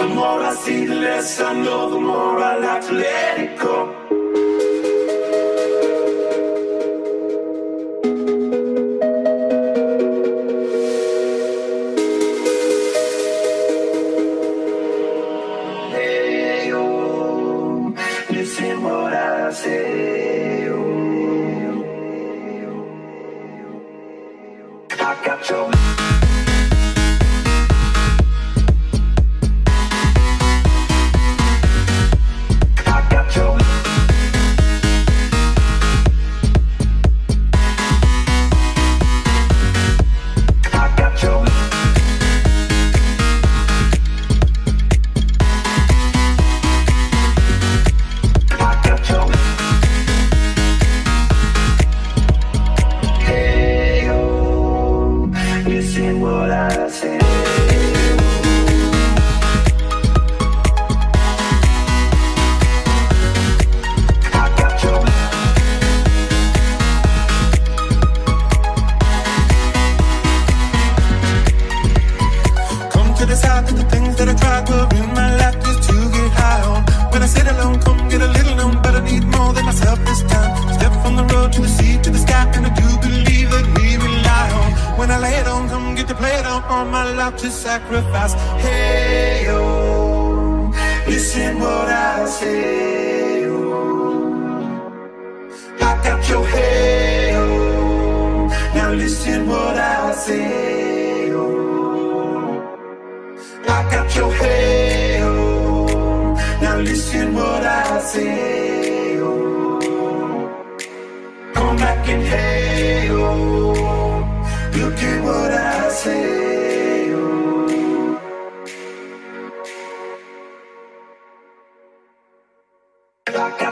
The more I see, the less I know, the more I like to let it go.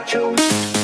chose.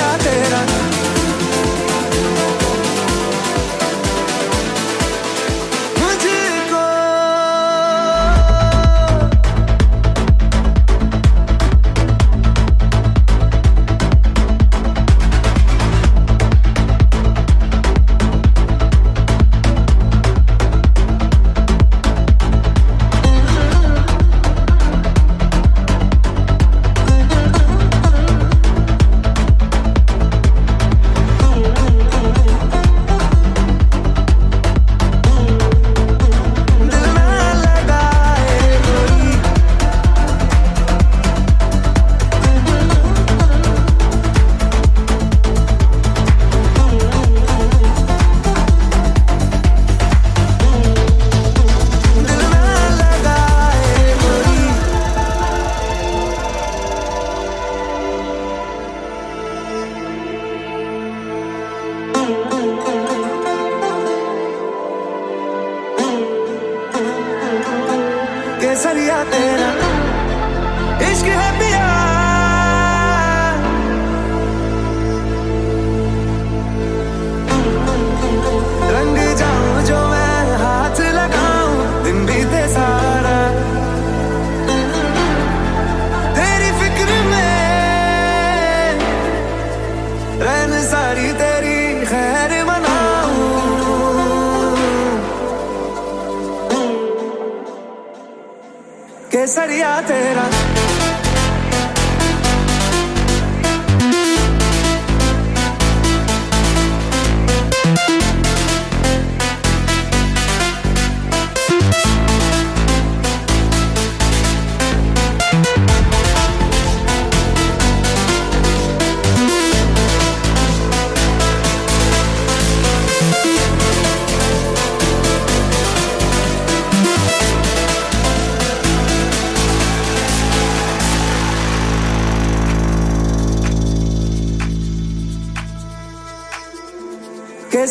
brincadeira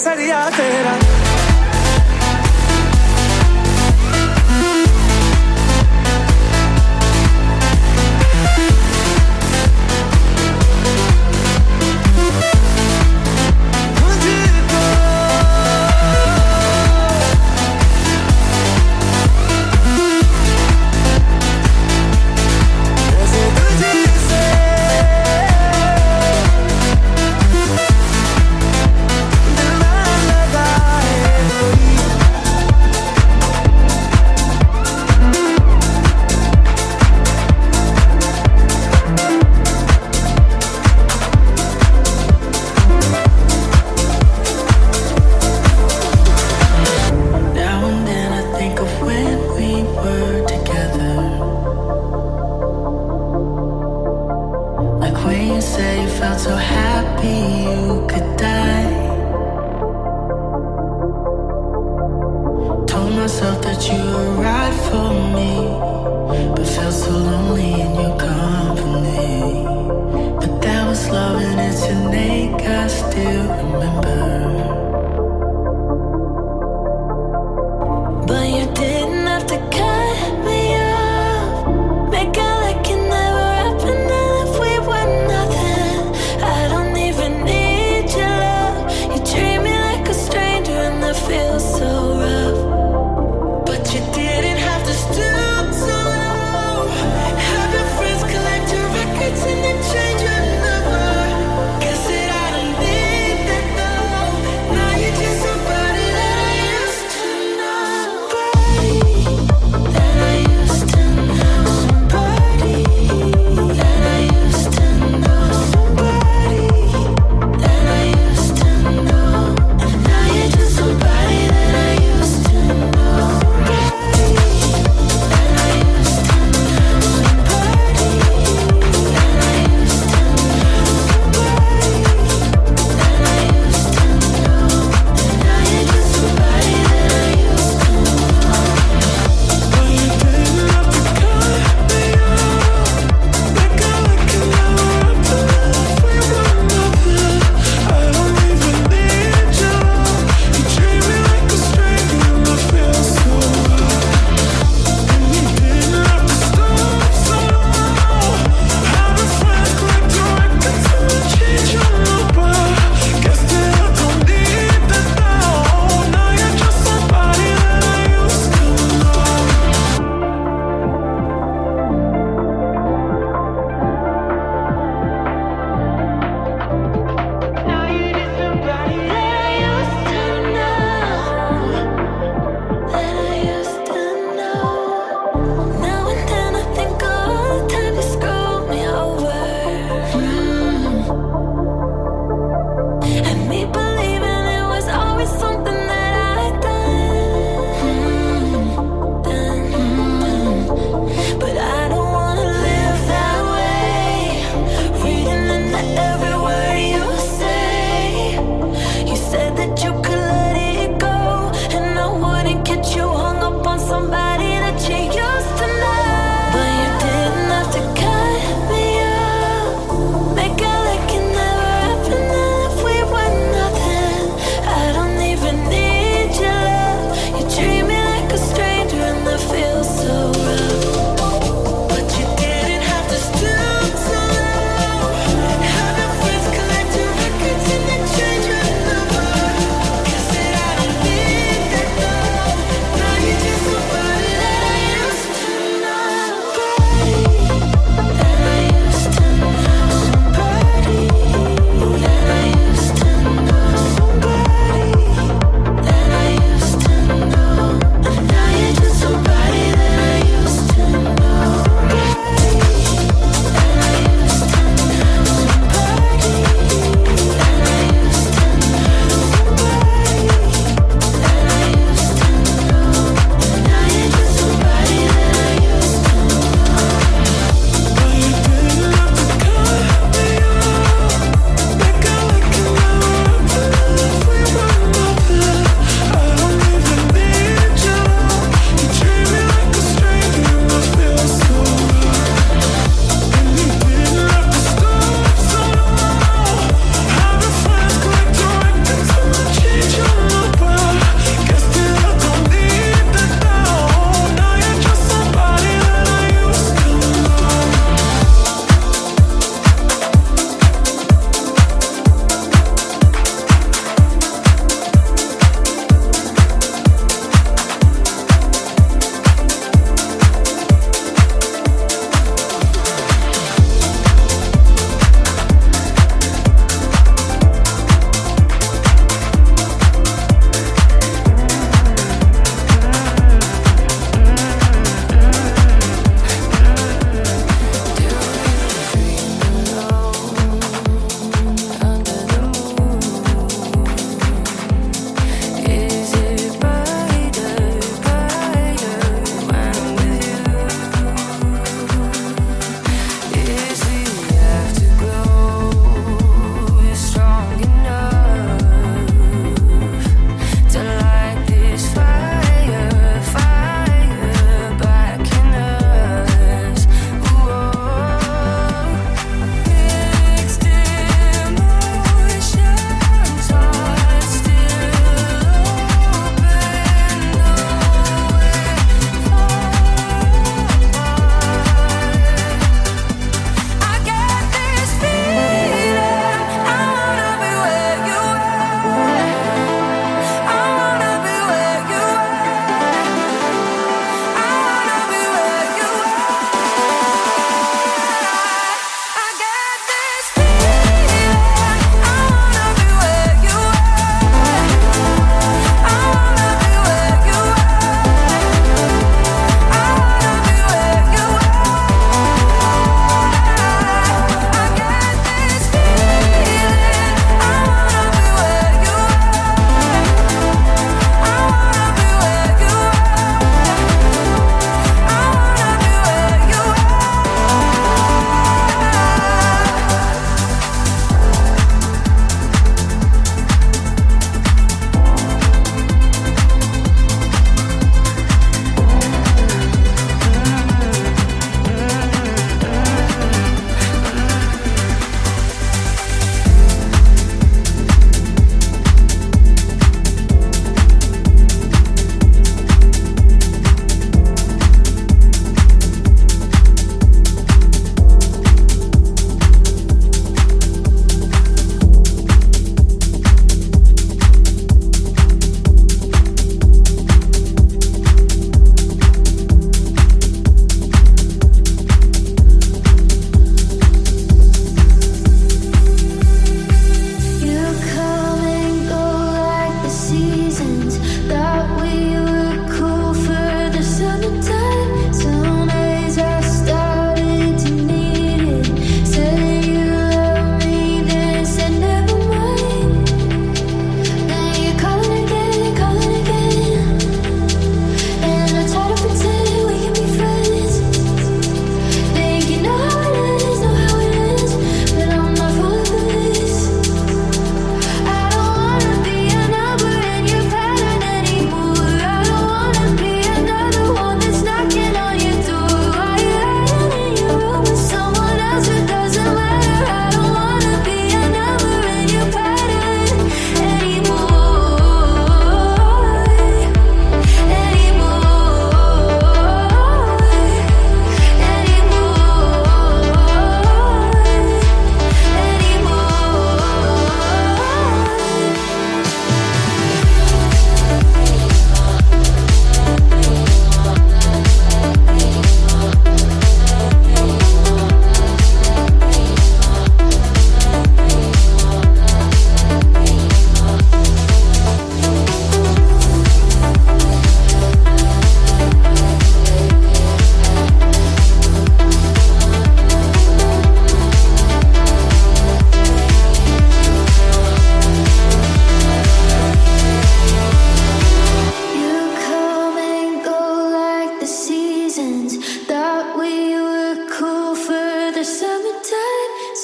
सरिया तेरा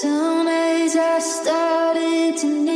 Soon as I started to need